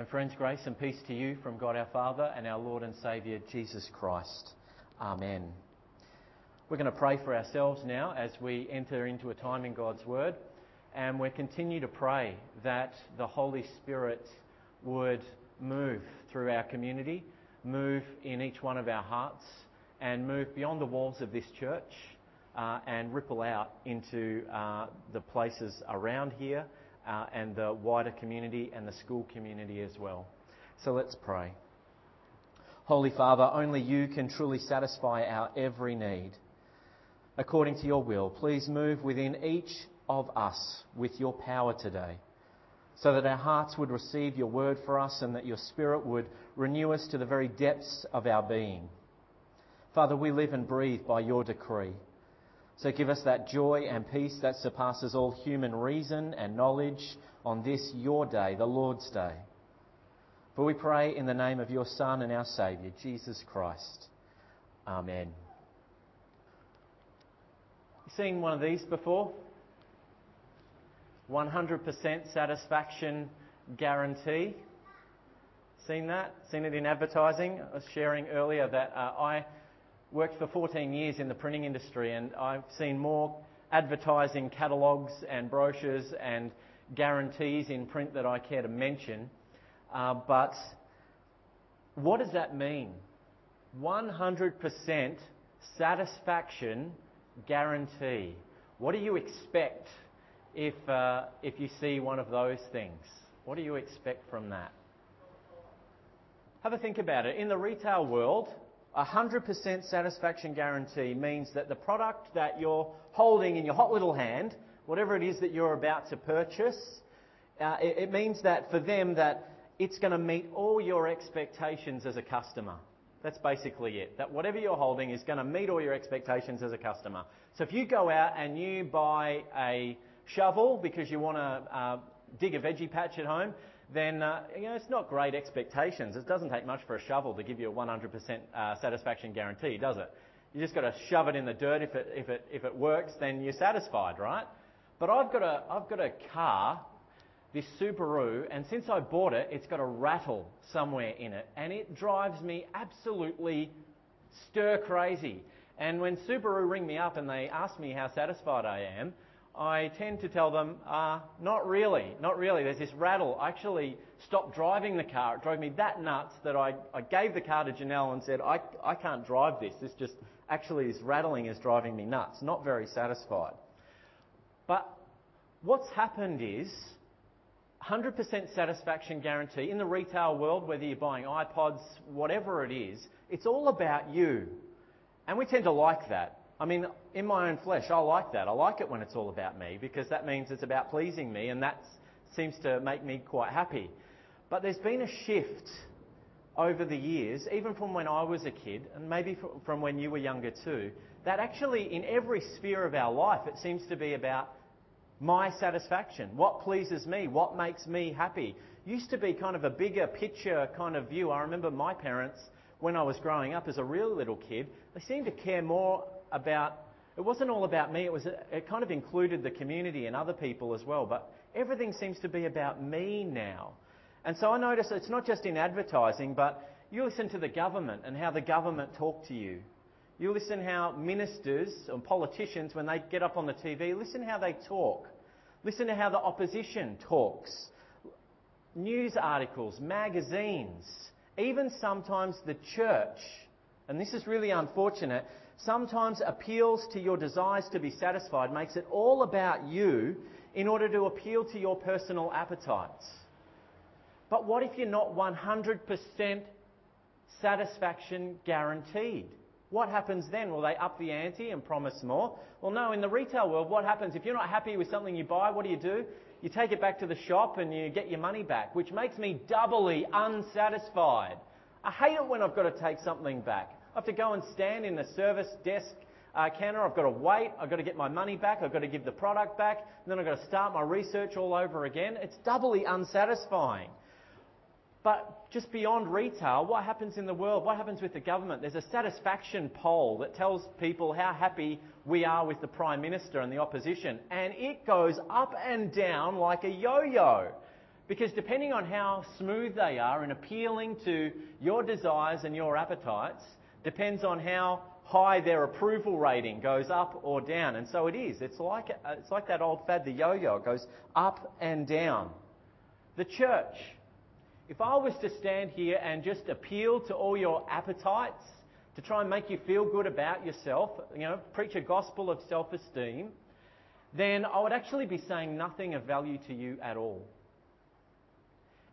And friends, grace and peace to you from God our Father and our Lord and Saviour Jesus Christ. Amen. We're going to pray for ourselves now as we enter into a time in God's Word, and we continue to pray that the Holy Spirit would move through our community, move in each one of our hearts, and move beyond the walls of this church uh, and ripple out into uh, the places around here uh, and the wider community and the school community as well. So let's pray. Holy Father, only you can truly satisfy our every need. According to your will, please move within each of us with your power today, so that our hearts would receive your word for us and that your Spirit would renew us to the very depths of our being. Father, we live and breathe by your decree. So give us that joy and peace that surpasses all human reason and knowledge on this your day, the Lord's day. For we pray in the name of your Son and our Saviour, Jesus Christ. Amen. You seen one of these before? 100% satisfaction guarantee. Seen that? Seen it in advertising? I was sharing earlier that uh, I worked for 14 years in the printing industry and I've seen more advertising catalogues and brochures and guarantees in print that I care to mention. Uh, but what does that mean? 100% satisfaction guarantee. What do you expect if, uh, if you see one of those things? What do you expect from that? Have a think about it. In the retail world, 100% satisfaction guarantee means that the product that you're holding in your hot little hand, whatever it is that you're about to purchase, uh, it, it means that for them that it's going to meet all your expectations as a customer. That's basically it. That whatever you're holding is going to meet all your expectations as a customer. So if you go out and you buy a shovel because you want to uh, dig a veggie patch at home, then uh, you know, it's not great expectations. It doesn't take much for a shovel to give you a 100% uh, satisfaction guarantee, does it? You just got to shove it in the dirt. If it, if it, if it works, then you're satisfied, right? But I've got, a, I've got a car, this Subaru, and since I bought it, it's got a rattle somewhere in it, and it drives me absolutely stir crazy. And when Subaru ring me up and they ask me how satisfied I am, I tend to tell them, uh, not really, not really. There's this rattle. I actually stopped driving the car. It drove me that nuts that I, I gave the car to Janelle and said, I, I can't drive this. This just, actually, this rattling is driving me nuts. Not very satisfied. But what's happened is 100% satisfaction guarantee in the retail world, whether you're buying iPods, whatever it is, it's all about you. And we tend to like that. I mean, in my own flesh, I like that. I like it when it's all about me because that means it's about pleasing me and that seems to make me quite happy. But there's been a shift over the years, even from when I was a kid and maybe from when you were younger too, that actually in every sphere of our life it seems to be about my satisfaction, what pleases me, what makes me happy. Used to be kind of a bigger picture kind of view. I remember my parents, when I was growing up as a real little kid, they seemed to care more about, it wasn't all about me, it, was, it kind of included the community and other people as well. But everything seems to be about me now. And so I notice it's not just in advertising, but you listen to the government and how the government talk to you. You listen how ministers and politicians, when they get up on the TV, listen how they talk. Listen to how the opposition talks. News articles, magazines, even sometimes the church. And this is really unfortunate sometimes appeals to your desires to be satisfied, makes it all about you in order to appeal to your personal appetites. But what if you're not 100% satisfaction guaranteed? What happens then? Will they up the ante and promise more? Well, no, in the retail world, what happens? If you're not happy with something you buy, what do you do? You take it back to the shop and you get your money back, which makes me doubly unsatisfied. I hate it when I've got to take something back. I have to go and stand in the service desk uh, counter. I've got to wait. I've got to get my money back. I've got to give the product back. And then I've got to start my research all over again. It's doubly unsatisfying. But just beyond retail, what happens in the world? What happens with the government? There's a satisfaction poll that tells people how happy we are with the Prime Minister and the opposition. And it goes up and down like a yo-yo. Because depending on how smooth they are in appealing to your desires and your appetites, depends on how high their approval rating goes up or down. And so it is. It's like, uh, it's like that old fad, the yo yo. It goes up and down. The church. If I was to stand here and just appeal to all your appetites, to try and make you feel good about yourself, you know, preach a gospel of self esteem, then I would actually be saying nothing of value to you at all.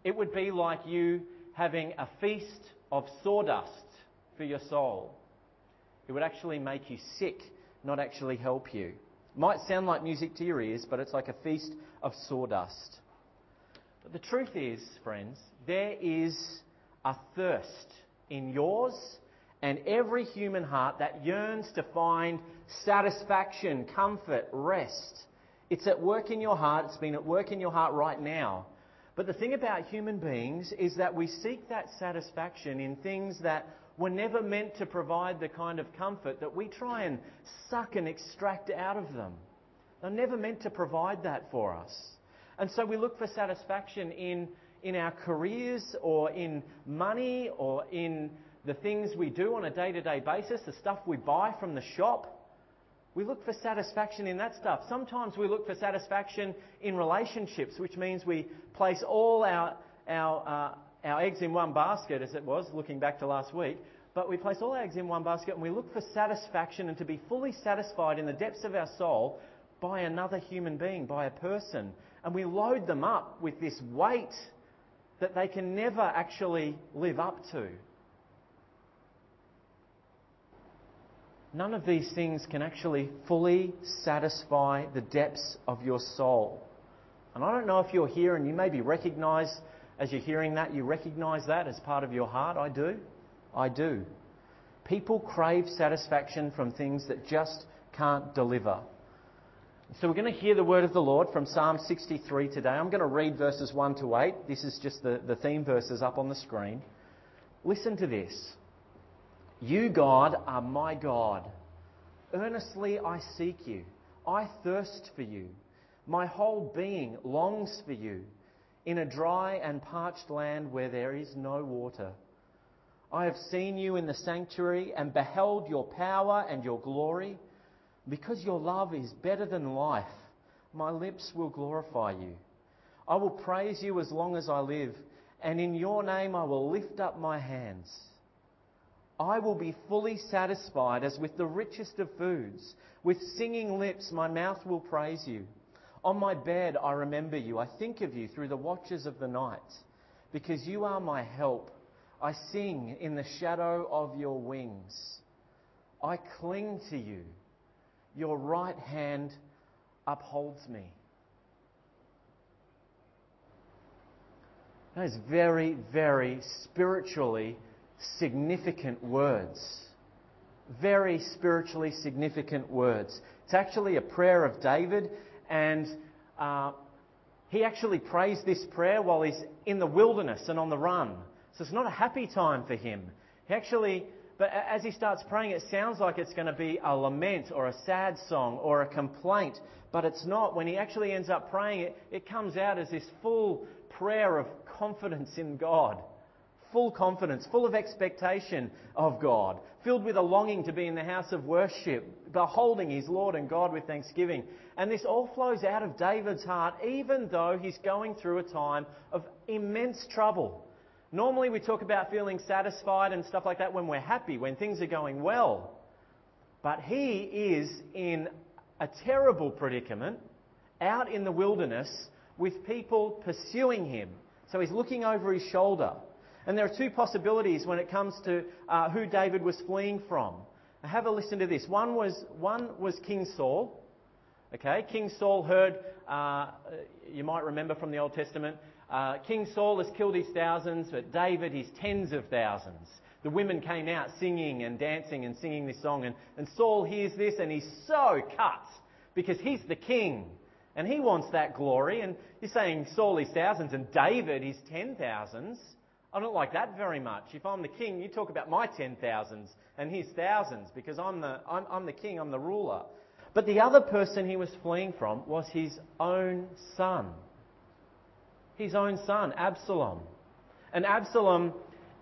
It would be like you having a feast of sawdust for your soul. It would actually make you sick, not actually help you. It Might sound like music to your ears, but it's like a feast of sawdust. But the truth is, friends, there is a thirst in yours and every human heart that yearns to find satisfaction, comfort, rest. It's at work in your heart. It's been at work in your heart right now. But the thing about human beings is that we seek that satisfaction in things that were never meant to provide the kind of comfort that we try and suck and extract out of them. They're never meant to provide that for us. And so we look for satisfaction in, in our careers or in money or in the things we do on a day to day basis, the stuff we buy from the shop. We look for satisfaction in that stuff. Sometimes we look for satisfaction in relationships, which means we place all our, our, uh, our eggs in one basket, as it was, looking back to last week. But we place all our eggs in one basket and we look for satisfaction and to be fully satisfied in the depths of our soul by another human being, by a person. And we load them up with this weight that they can never actually live up to. None of these things can actually fully satisfy the depths of your soul. And I don't know if you're here and you maybe recognize as you're hearing that, you recognize that as part of your heart. I do. I do. People crave satisfaction from things that just can't deliver. So we're going to hear the word of the Lord from Psalm 63 today. I'm going to read verses 1 to 8. This is just the, the theme verses up on the screen. Listen to this. You, God, are my God. Earnestly I seek you. I thirst for you. My whole being longs for you in a dry and parched land where there is no water. I have seen you in the sanctuary and beheld your power and your glory. Because your love is better than life, my lips will glorify you. I will praise you as long as I live, and in your name I will lift up my hands. I will be fully satisfied as with the richest of foods. With singing lips, my mouth will praise you. On my bed, I remember you. I think of you through the watches of the night. Because you are my help. I sing in the shadow of your wings. I cling to you. Your right hand upholds me. Is very, very spiritually significant words. Very spiritually significant words. It's actually a prayer of David, and uh, he actually prays this prayer while he's in the wilderness and on the run. So it's not a happy time for him. He actually, but as he starts praying, it sounds like it's going to be a lament or a sad song or a complaint, but it's not. When he actually ends up praying, it, it comes out as this full prayer of confidence in God full confidence, full of expectation of God, filled with a longing to be in the house of worship, beholding his Lord and God with thanksgiving. And this all flows out of David's heart, even though he's going through a time of immense trouble. Normally, we talk about feeling satisfied and stuff like that when we're happy, when things are going well. But he is in a terrible predicament out in the wilderness with people pursuing him. So he's looking over his shoulder. And there are two possibilities when it comes to uh, who David was fleeing from. Now have a listen to this. One was, one was King Saul. Okay, King Saul heard, uh, you might remember from the Old Testament, uh, King Saul has killed his thousands, but David his tens of thousands. The women came out singing and dancing and singing this song, and, and Saul hears this and he's so cut because he's the king and he wants that glory. And he's saying Saul his thousands and David his ten thousands. I don't like that very much. If I'm the king, you talk about my ten thousands and his thousands because I'm the, I'm, I'm the king, I'm the ruler. But the other person he was fleeing from was his own son. His own son, Absalom. And Absalom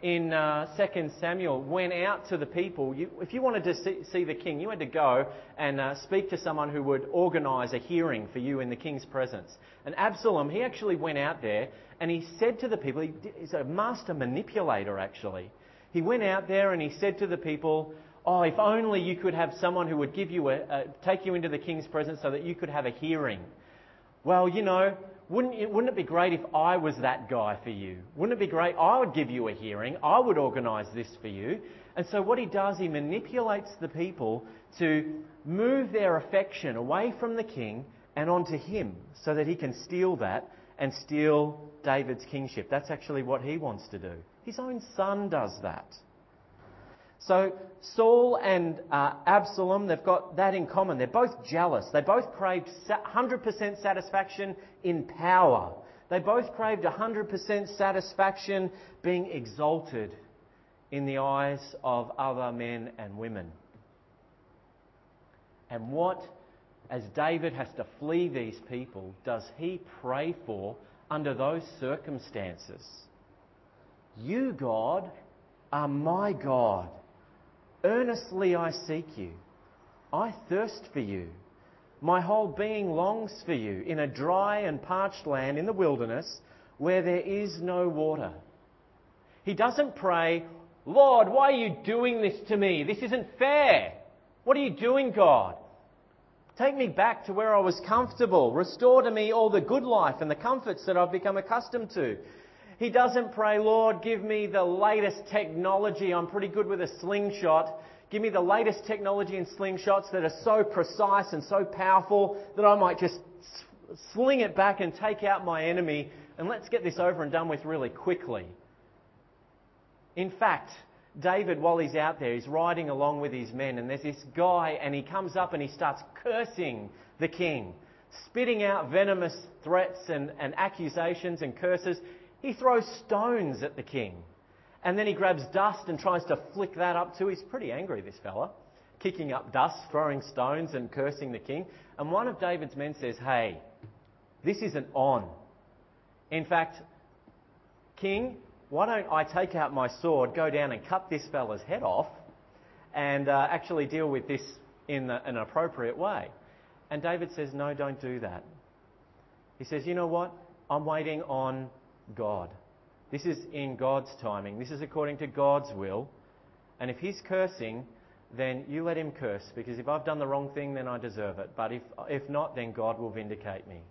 in uh, 2 Samuel went out to the people. You, if you wanted to see, see, the king, you had to go and uh, speak to someone who would organise a hearing for you in the king's presence. And Absalom, he actually went out there and he said to the people, he, he's a master manipulator actually. He went out there and he said to the people, Oh, if only you could have someone who would give you a, a, take you into the king's presence so that you could have a hearing. Well, you know, wouldn't it, wouldn't it be great if I was that guy for you? Wouldn't it be great? I would give you a hearing. I would organise this for you. And so what he does, he manipulates the people to move their affection away from the king and onto him so that he can steal that and steal David's kingship. That's actually what he wants to do. His own son does that. So Saul and uh, Absalom, they've got that in common. They're both jealous. They both craved 100% satisfaction in power. They both craved 100% satisfaction being exalted in the eyes of other men and women. And what, as David has to flee these people, does he pray for under those circumstances? You, God, are my God. Earnestly I seek you. I thirst for you. My whole being longs for you in a dry and parched land in the wilderness where there is no water. He doesn't pray, Lord, why are you doing this to me? This isn't fair. What are you doing, God? Take me back to where I was comfortable. Restore to me all the good life and the comforts that I've become accustomed to. He doesn't pray, Lord, give me the latest technology. I'm pretty good with a slingshot. Give me the latest technology in slingshots that are so precise and so powerful that I might just sling it back and take out my enemy. And let's get this over and done with really quickly. In fact, David, while he's out there, he's riding along with his men, and there's this guy, and he comes up and he starts cursing the king, spitting out venomous threats and, and accusations and curses. He throws stones at the king. And then he grabs dust and tries to flick that up too. He's pretty angry, this fella. Kicking up dust, throwing stones, and cursing the king. And one of David's men says, Hey, this isn't on. In fact, King, why don't I take out my sword, go down and cut this fella's head off, and uh, actually deal with this in an appropriate way? And David says, No, don't do that. He says, You know what? I'm waiting on God. This is in God's timing. This is according to God's will. And if He's cursing, then you let Him curse, because if I've done the wrong thing, then I deserve it. But if, if not, then God will vindicate me.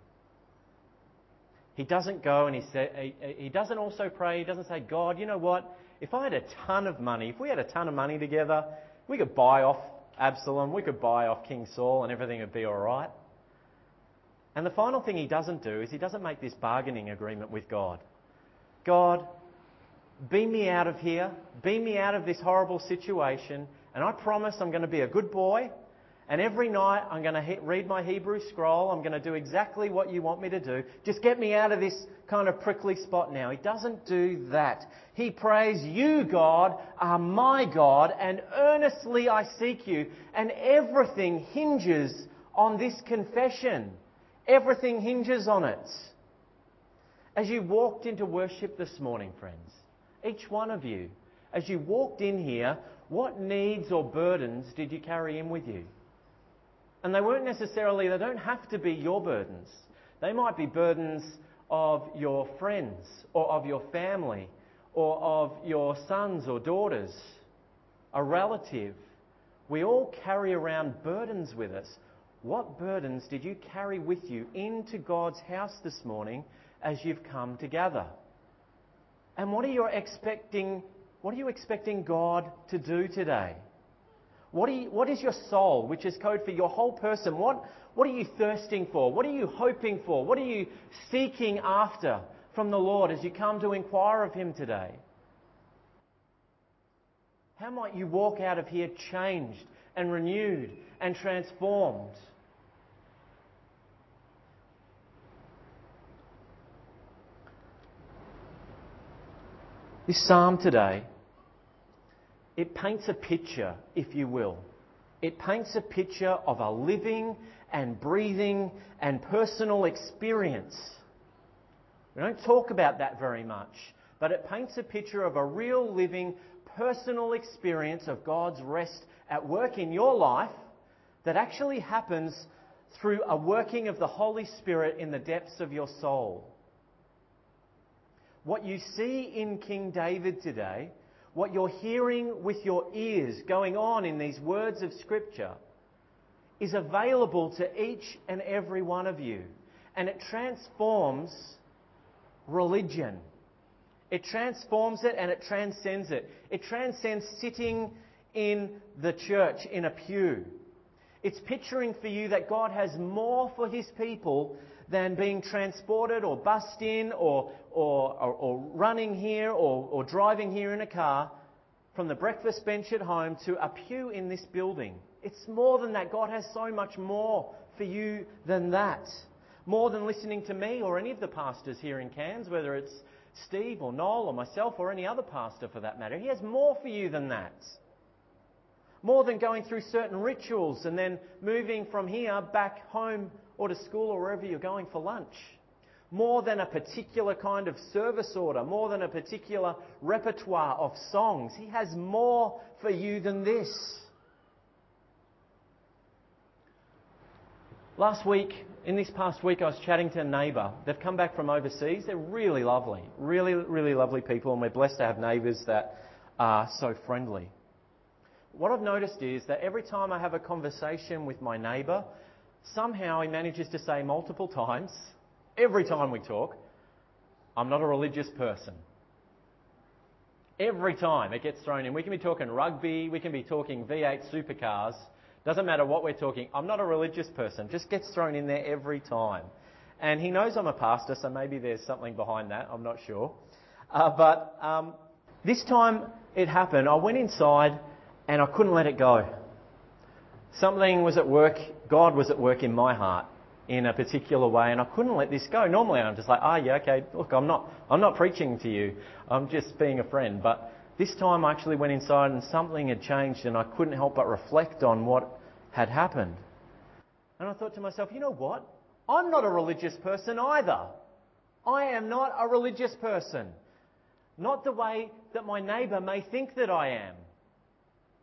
He doesn't go and he, he, he doesn't also pray. He doesn't say, God, you know what? If I had a ton of money, if we had a ton of money together, we could buy off Absalom, we could buy off King Saul, and everything would be all right. And the final thing he doesn't do is he doesn't make this bargaining agreement with God. God, beam me out of here, beam me out of this horrible situation, and I promise I'm going to be a good boy. And every night I'm going to he- read my Hebrew scroll. I'm going to do exactly what you want me to do. Just get me out of this kind of prickly spot now. He doesn't do that. He prays, You, God, are my God, and earnestly I seek you. And everything hinges on this confession. Everything hinges on it. As you walked into worship this morning, friends, each one of you, as you walked in here, what needs or burdens did you carry in with you? And they weren't necessarily, they don't have to be your burdens. They might be burdens of your friends or of your family or of your sons or daughters, a relative. We all carry around burdens with us. What burdens did you carry with you into God's house this morning as you've come together? And what are you expecting, what are you expecting God to do today? What, you, what is your soul, which is code for your whole person? What, what are you thirsting for? What are you hoping for? What are you seeking after from the Lord as you come to inquire of Him today? How might you walk out of here changed and renewed and transformed? This psalm today, it paints a picture, if you will. It paints a picture of a living and breathing and personal experience We don't talk about that very much, but it paints a picture of a real living personal experience of God's rest at work in your life that actually happens through a working of the Holy Spirit in the depths of your soul. What you see in King David today, what you're hearing with your ears going on in these words of Scripture, is available to each and every one of you. And it transforms religion. It transforms it and it transcends it. It transcends sitting in the church in a pew. It's picturing for you that God has more for his people than being transported or bussed in or, or, or, or running here or, or driving here in a car from the breakfast bench at home to a pew in this building. It's more than that. God has so much more for you than that. More than listening to me or any of the pastors here in Cairns, whether it's Steve or Noel or myself or any other pastor for that matter. He has more for you than that. More than going through certain rituals and then moving from here back home or to school or wherever you're going for lunch. More than a particular kind of service order, more than a particular repertoire of songs. He has more for you than this. Last week, in this past week, I was chatting to a neighbour. They've come back from overseas. They're really lovely, really, really lovely people, and we're blessed to have neighbours that are so friendly what I've noticed is that every time I have a conversation with my neighbour, somehow he manages to say multiple times, every time we talk, I'm not a religious person. Every time it gets thrown in. We can be talking rugby, we can be talking V8 supercars. Doesn't matter what we're talking. I'm not a religious person. Just gets thrown in there every time. And he knows I'm a pastor, so maybe there's something behind that. I'm not sure. Uh, but um, this time it happened. I went inside and I couldn't let it go. Something was at work, God was at work in my heart in a particular way, and I couldn't let this go. Normally, I'm just like, ah, oh, yeah, okay, look, I'm not, I'm not preaching to you, I'm just being a friend. But this time, I actually went inside, and something had changed, and I couldn't help but reflect on what had happened. And I thought to myself, you know what? I'm not a religious person either. I am not a religious person. Not the way that my neighbour may think that I am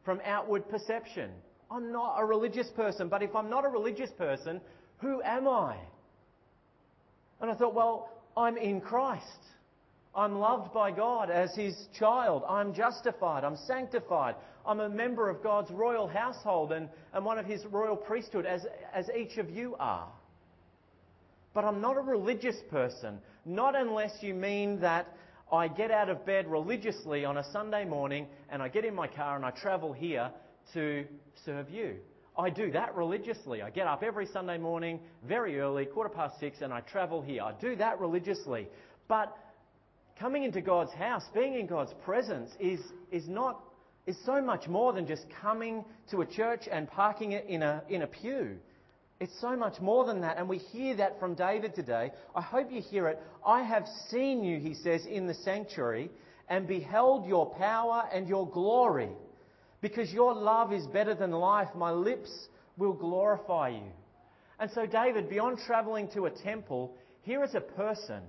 from outward perception. I'm not a religious person, but if I'm not a religious person, who am I? And I thought, well, I'm in Christ. I'm loved by God as His child. I'm justified. I'm sanctified. I'm a member of God's royal household and, and one of His royal priesthood, as, as each of you are. But I'm not a religious person, not unless you mean that I get out of bed religiously on a Sunday morning and I get in my car and I travel here to serve you. I do that religiously. I get up every Sunday morning, very early, quarter past six, and I travel here. I do that religiously. But coming into God's house, being in God's presence, is, is not is so much more than just coming to a church and parking it in a, in a pew. It's so much more than that, and we hear that from David today. I hope you hear it. I have seen you, he says, in the sanctuary and beheld your power and your glory. Because your love is better than life, my lips will glorify you. And so, David, beyond traveling to a temple, here is a person.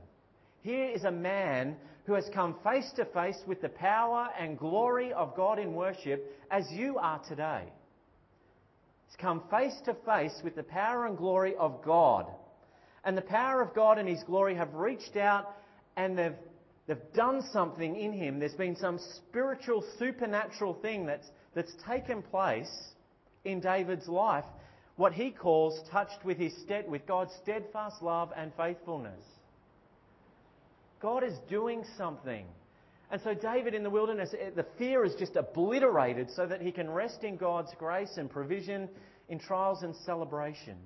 Here is a man who has come face to face with the power and glory of God in worship as you are today He's come face to face with the power and glory of God. And the power of God and His glory have reached out and they've, they've done something in Him. There's been some spiritual, supernatural thing that's, that's taken place in David's life, what he calls touched with, his stead, with God's steadfast love and faithfulness. God is doing something. And so, David in the wilderness, eh, the fear is just obliterated so that he can rest in God's grace and provision in trials and celebration.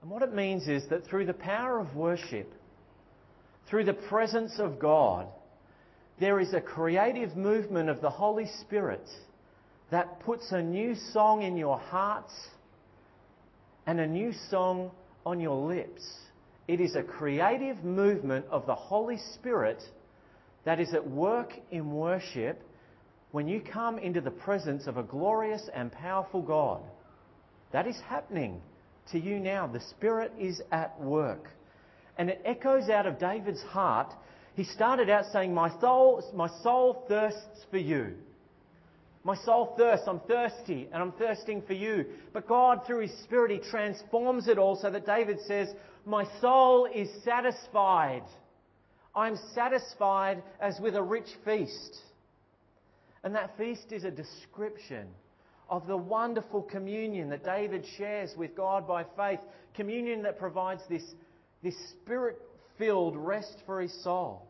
And what it means is that through the power of worship, through the presence of God, there is a creative movement of the Holy Spirit that puts a new song in your heart and a new song on your lips. It is a creative movement of the Holy Spirit that is at work in worship when you come into the presence of a glorious and powerful God. That is happening to you now. The Spirit is at work. And it echoes out of David's heart. He started out saying, My soul, my soul thirsts for you. My soul thirsts. I'm thirsty and I'm thirsting for you. But God, through His Spirit, He transforms it all so that David says, My soul is satisfied. I'm satisfied as with a rich feast. And that feast is a description of the wonderful communion that David shares with God by faith. Communion that provides this, this spirit filled rest for his soul,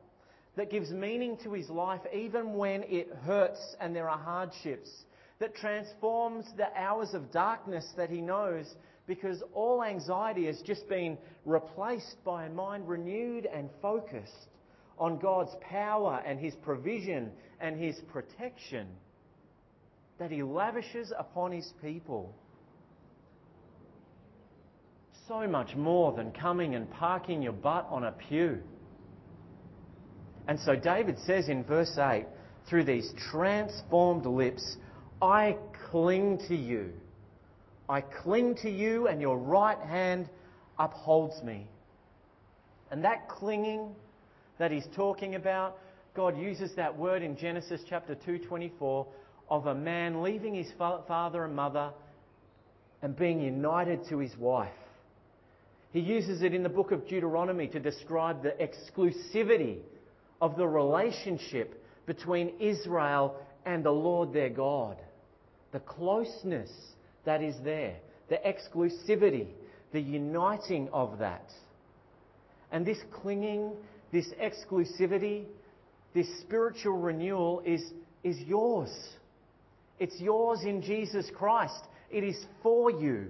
that gives meaning to his life even when it hurts and there are hardships, that transforms the hours of darkness that he knows because all anxiety has just been replaced by a mind renewed and focused on God's power and His provision and His protection that He lavishes upon His people. So much more than coming and parking your butt on a pew. And so David says in verse 8, through these transformed lips, I cling to you. I cling to you, and your right hand upholds me. And that clinging that he's talking about, God uses that word in Genesis chapter 2:24 of a man leaving his father and mother and being united to his wife. He uses it in the book of Deuteronomy to describe the exclusivity of the relationship between Israel and the Lord their God. The closeness that is there, the exclusivity, the uniting of that. And this clinging this exclusivity, this spiritual renewal is, is yours. It's yours in Jesus Christ. It is for you.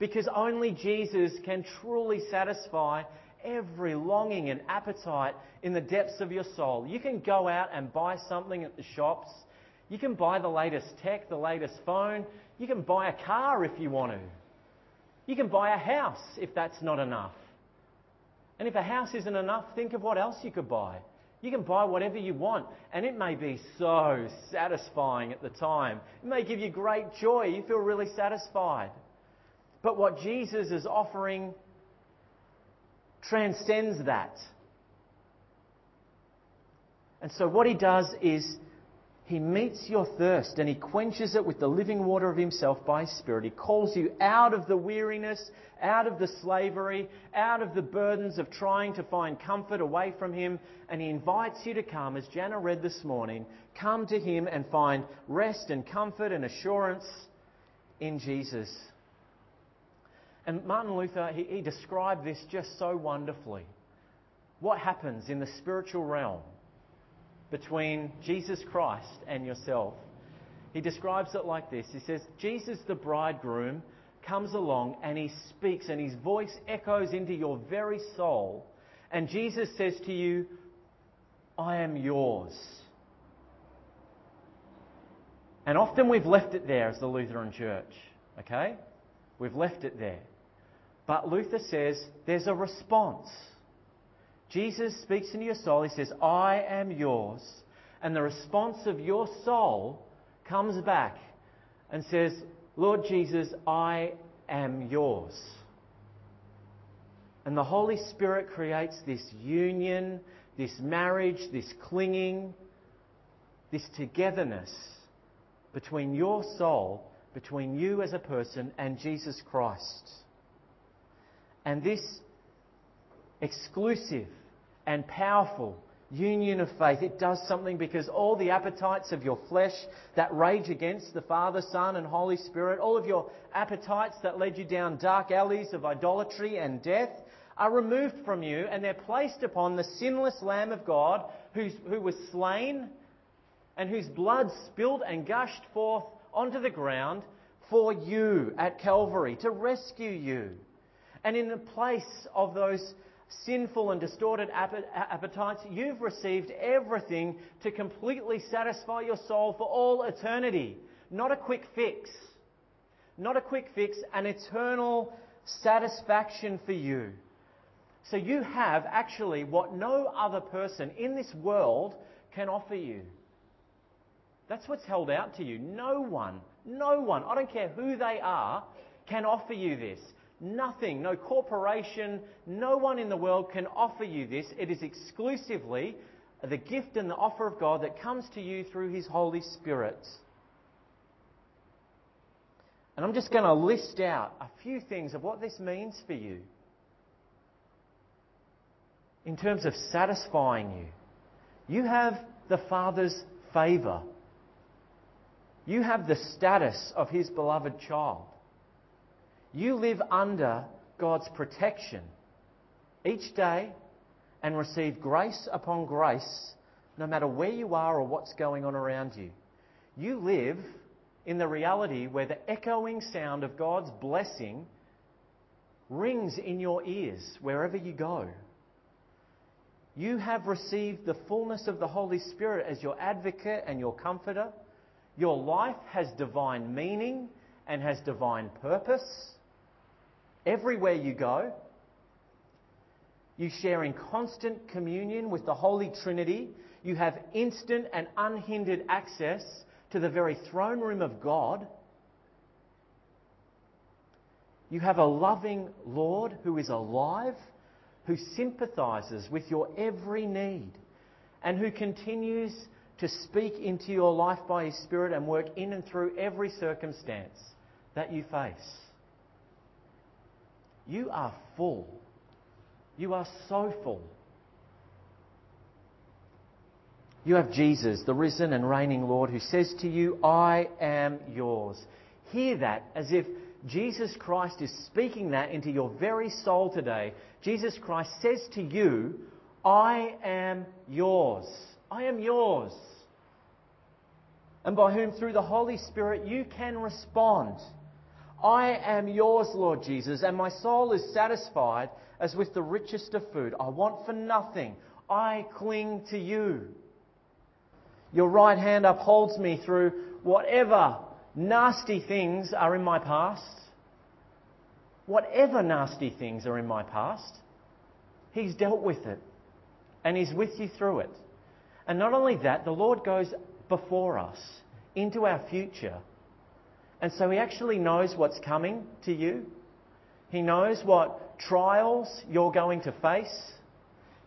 Because only Jesus can truly satisfy every longing and appetite in the depths of your soul. You can go out and buy something at the shops. You can buy the latest tech, the latest phone. You can buy a car if you want to. You can buy a house if that's not enough. And if a house isn't enough, think of what else you could buy. You can buy whatever you want, and it may be so satisfying at the time. It may give you great joy. You feel really satisfied. But what Jesus is offering transcends that. And so, what he does is he meets your thirst and He quenches it with the living water of Himself by His Spirit. He calls you out of the weariness, out of the slavery, out of the burdens of trying to find comfort away from Him, and He invites you to come, as Jana read this morning, come to Him and find rest and comfort and assurance in Jesus. And Martin Luther, he, he described this just so wonderfully. What happens in the spiritual realm? between Jesus Christ and yourself. He describes it like this He says, Jesus, the bridegroom, comes along and he speaks, and his voice echoes into your very soul. And Jesus says to you, I am yours. And often we've left it there as the Lutheran Church. Okay? We've left it there. But Luther says there's a response. Jesus speaks into your soul. He says, I am yours. And the response of your soul comes back and says, Lord Jesus, I am yours. And the Holy Spirit creates this union, this marriage, this clinging, this togetherness between your soul, between you as a person, and Jesus Christ. And this exclusive and powerful union of faith. It does something because all the appetites of your flesh that rage against the Father, Son, and Holy Spirit, all of your appetites that led you down dark alleys of idolatry and death, are removed from you and they're placed upon the sinless Lamb of God who was slain and whose blood spilled and gushed forth onto the ground for you at Calvary to rescue you. And in the place of those sinful and distorted appetites, you've received everything to completely satisfy your soul for all eternity. Not a quick fix. Not a quick fix, an eternal satisfaction for you. So you have actually what no other person in this world can offer you. That's what's held out to you. No one, no one, I don't care who they are, can offer you this. Nothing, no corporation, no one in the world can offer you this. It is exclusively the gift and the offer of God that comes to you through His Holy Spirit. And I'm just going to list out a few things of what this means for you in terms of satisfying you. You have the Father's favour. You have the status of His beloved child. You live under God's protection each day and receive grace upon grace no matter where you are or what's going on around you. You live in the reality where the echoing sound of God's blessing rings in your ears wherever you go. You have received the fullness of the Holy Spirit as your advocate and your comforter. Your life has divine meaning and has divine purpose. Everywhere you go, you share in constant communion with the Holy Trinity. You have instant and unhindered access to the very throne room of God. You have a loving Lord who is alive, who sympathizes with your every need, and who continues to speak into your life by His Spirit and work in and through every circumstance that you face. You are full. You are so full. You have Jesus, the risen and reigning Lord, who says to you, I am yours. Hear that as if Jesus Christ is speaking that into your very soul today. Jesus Christ says to you, I am yours. I am yours. And by whom, through the Holy Spirit, you can respond. I am yours, Lord Jesus, and my soul is satisfied as with the richest of food. I want for nothing. I cling to you. Your right hand upholds me through whatever nasty things are in my past. Whatever nasty things are in my past, He's dealt with it. And He's with you through it. And not only that, the Lord goes before us into our future and so he actually knows what's coming to you. He knows what trials you're going to face.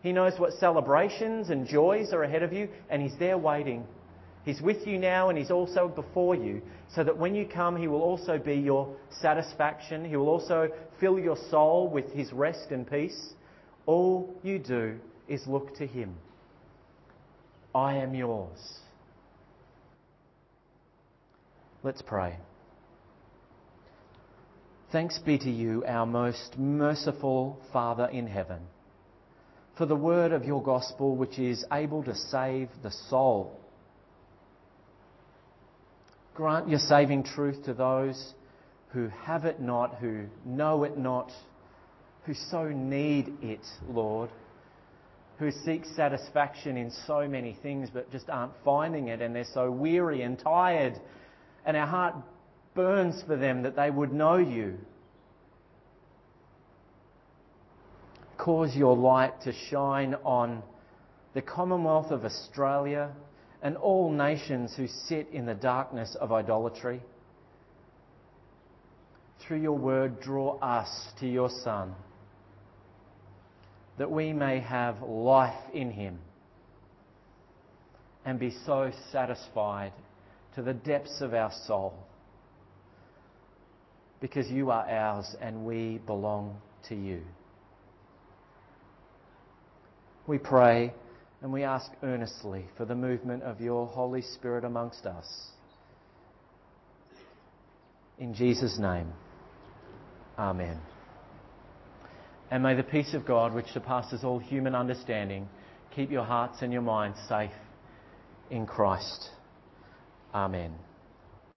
He knows what celebrations and joys are ahead of you, and He's there waiting. He's with you now, and He's also before you, so that when you come, He will also be your satisfaction. He will also fill your soul with His rest and peace. All you do is look to Him. I am yours. Let's pray. Thanks be to you, our most merciful Father in heaven, for the word of your gospel which is able to save the soul. Grant your saving truth to those who have it not, who know it not, who so need it, Lord, who seek satisfaction in so many things but just aren't finding it, and they're so weary and tired, and our heart burns for them that they would know you. Cause your light to shine on the Commonwealth of Australia and all nations who sit in the darkness of idolatry. Through your word, draw us to your Son, that we may have life in him and be so satisfied to the depths of our soul because you are ours and we belong to you. We pray and we ask earnestly for the movement of your Holy Spirit amongst us. In Jesus' name, Amen. And may the peace of God, which surpasses all human understanding, keep your hearts and your minds safe in Christ. Amen.